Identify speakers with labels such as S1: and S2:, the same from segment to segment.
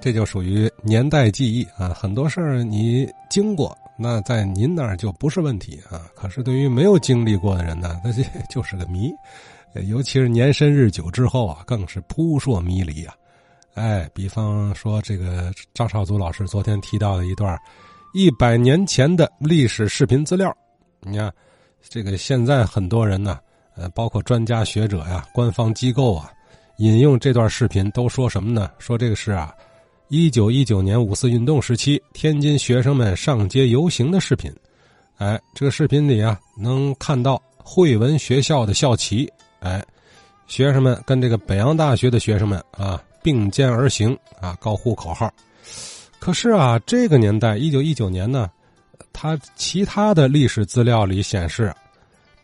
S1: 这就属于年代记忆啊。很多事儿你经过，那在您那儿就不是问题啊。可是对于没有经历过的人呢，那这就是个谜。尤其是年深日久之后啊，更是扑朔迷离啊。哎，比方说这个张少祖老师昨天提到的一段一百年前的历史视频资料，你看，这个现在很多人呢，呃，包括专家学者呀、官方机构啊，引用这段视频都说什么呢？说这个是啊，一九一九年五四运动时期天津学生们上街游行的视频。哎，这个视频里啊，能看到汇文学校的校旗。哎，学生们跟这个北洋大学的学生们啊并肩而行啊，高呼口号。可是啊，这个年代一九一九年呢，他其他的历史资料里显示，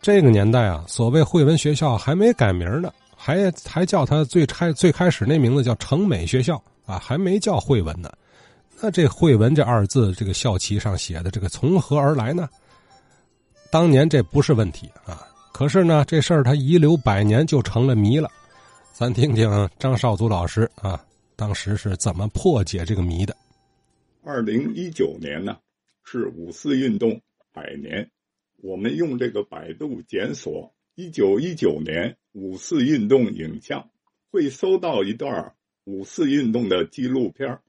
S1: 这个年代啊，所谓汇文学校还没改名呢，还还叫他最开最开始那名字叫成美学校啊，还没叫惠文呢。那这惠文这二字，这个校旗上写的这个从何而来呢？当年这不是问题啊。可是呢，这事儿他遗留百年就成了谜了。咱听听张少祖老师啊，当时是怎么破解这个谜的。
S2: 二零一九年呢，是五四运动百年。我们用这个百度检索“一九一九年五四运动影像”，会搜到一段五四运动的纪录片。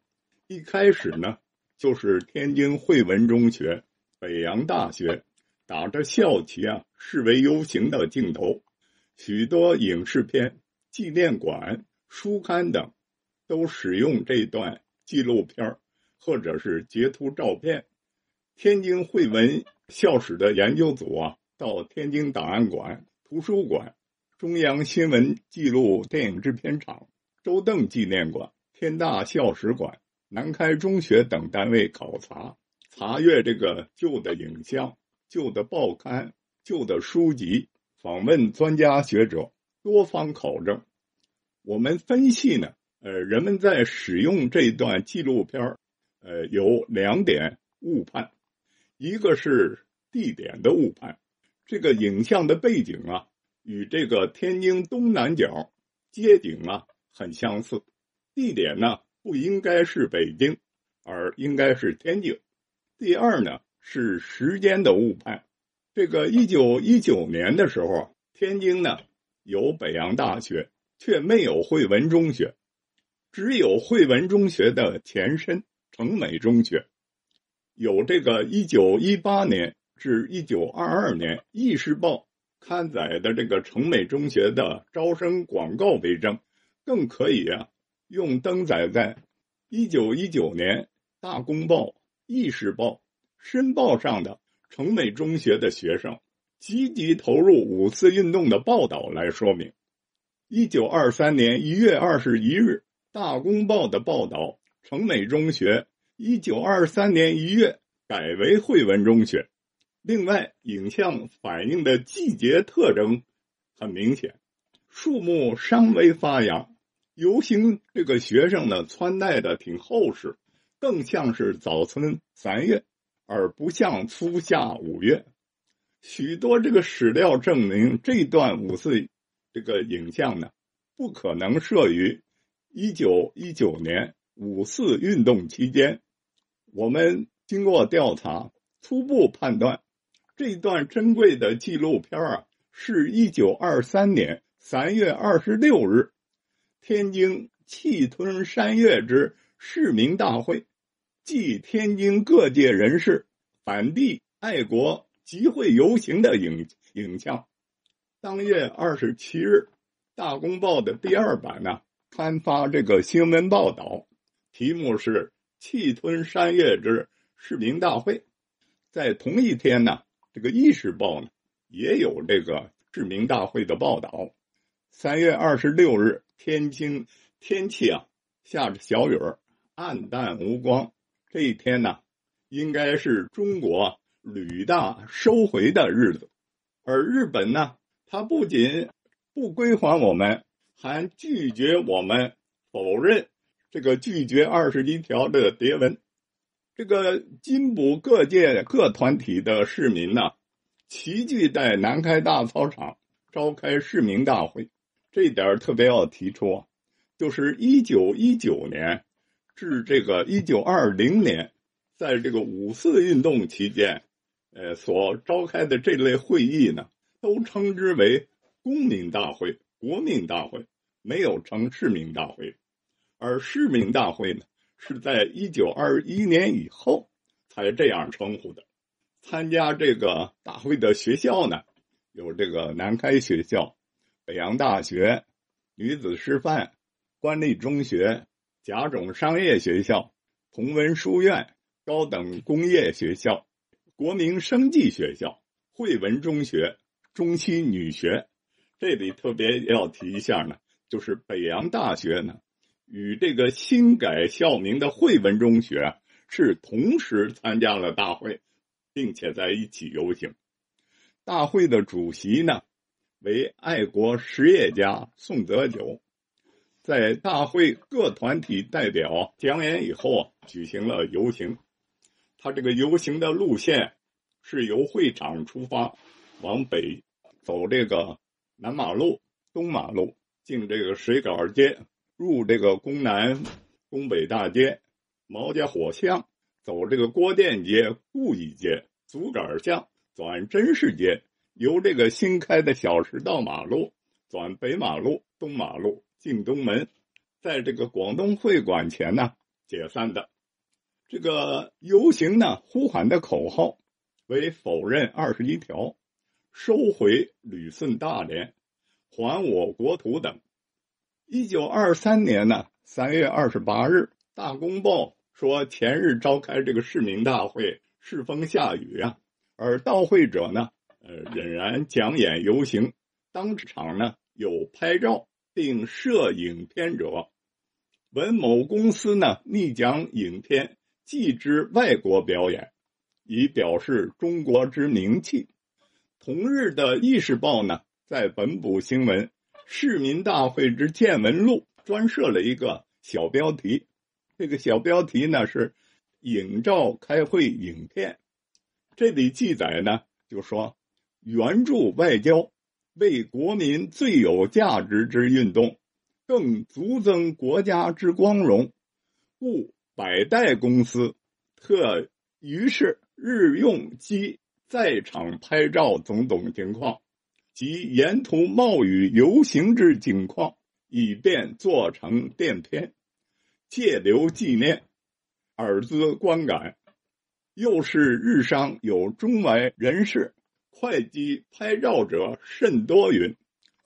S2: 一开始呢，就是天津汇文中学、北洋大学。打着校旗啊，示威游行的镜头，许多影视片、纪念馆、书刊等，都使用这段纪录片或者是截图照片。天津汇文校史的研究组啊，到天津档案馆、图书馆、中央新闻纪录电影制片厂、周邓纪念馆、天大校史馆、南开中学等单位考察，查阅这个旧的影像。旧的报刊、旧的书籍，访问专家学者，多方考证。我们分析呢，呃，人们在使用这段纪录片呃，有两点误判，一个是地点的误判，这个影像的背景啊，与这个天津东南角街景啊很相似，地点呢不应该是北京，而应该是天津。第二呢。是时间的误判。这个一九一九年的时候，天津呢有北洋大学，却没有汇文中学，只有汇文中学的前身成美中学。有这个一九一八年至一九二二年《意识报》刊载的这个成美中学的招生广告为证，更可以啊用登载在一九一九年《大公报》《意识报》。申报上的成美中学的学生积极投入五四运动的报道来说明，一九二三年一月二十一日《大公报》的报道，成美中学一九二三年一月改为汇文中学。另外，影像反映的季节特征很明显，树木尚未发芽，游行这个学生呢穿戴的挺厚实，更像是早春三月。而不像初夏五月，许多这个史料证明这段五四这个影像呢，不可能摄于一九一九年五四运动期间。我们经过调查，初步判断，这段珍贵的纪录片啊，是一九二三年三月二十六日，天津气吞山岳之市民大会。即天津各界人士反帝爱国集会游行的影影像。当月二十七日，《大公报》的第二版呢刊发这个新闻报道，题目是“气吞山岳之市民大会”。在同一天呢，这个《意识报》呢也有这个市民大会的报道。三月二十六日，天津天气啊下着小雨儿，暗淡无光。这一天呢，应该是中国旅大收回的日子，而日本呢，它不仅不归还我们，还拒绝我们否认这个拒绝二十一条的牒文。这个津补各界各团体的市民呢，齐聚在南开大操场召开市民大会。这点特别要提出，就是一九一九年。至这个一九二零年，在这个五四运动期间，呃，所召开的这类会议呢，都称之为公民大会、国民大会，没有称市民大会。而市民大会呢，是在一九二一年以后才这样称呼的。参加这个大会的学校呢，有这个南开学校、北洋大学、女子师范、官立中学、甲种商业学校、同文书院、高等工业学校、国民生计学校、汇文中学、中西女学。这里特别要提一下呢，就是北洋大学呢。与这个新改校名的汇文中学是同时参加了大会，并且在一起游行。大会的主席呢为爱国实业家宋泽九，在大会各团体代表讲演以后，举行了游行。他这个游行的路线是由会场出发，往北走这个南马路、东马路，进这个水稿街。入这个宫南、宫北大街、毛家火巷，走这个郭店街、故意街、竹杆巷，转真市街，由这个新开的小石道马路转北马路、东马路进东门，在这个广东会馆前呢解散的。这个游行呢呼喊的口号为“否认二十一条，收回旅顺大连，还我国土”等。一九二三年呢，三月二十八日，《大公报》说前日召开这个市民大会，适风下雨啊，而到会者呢，呃，仍然讲演游行，当场呢有拍照并摄影片者，文某公司呢拟将影片寄之外国表演，以表示中国之名气。同日的《意识报》呢，在本部新闻。市民大会之见闻录专设了一个小标题，这个小标题呢是“影照开会影片”。这里记载呢，就说援助外交为国民最有价值之运动，更足增国家之光荣，故百代公司特于是日用机在场拍照种种情况。及沿途冒雨游行之景况，以便做成电片，借留纪念，耳资观感。又是日商有中外人士会机拍照者甚多云。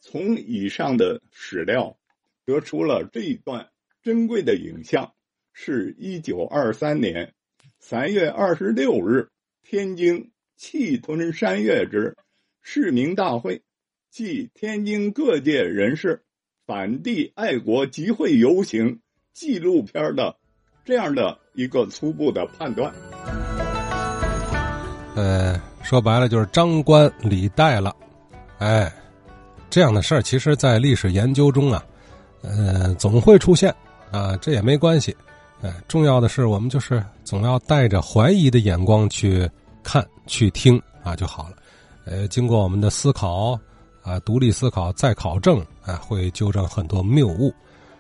S2: 从以上的史料得出了这一段珍贵的影像，是一九二三年三月二十六日天津气吞山岳之。市民大会暨天津各界人士反帝爱国集会游行纪录片的这样的一个初步的判断。
S1: 呃，说白了就是张冠李戴了。哎，这样的事儿，其实，在历史研究中啊，呃，总会出现啊，这也没关系。哎，重要的是，我们就是总要带着怀疑的眼光去看、去听啊就好了。呃，经过我们的思考，啊，独立思考再考证，啊，会纠正很多谬误。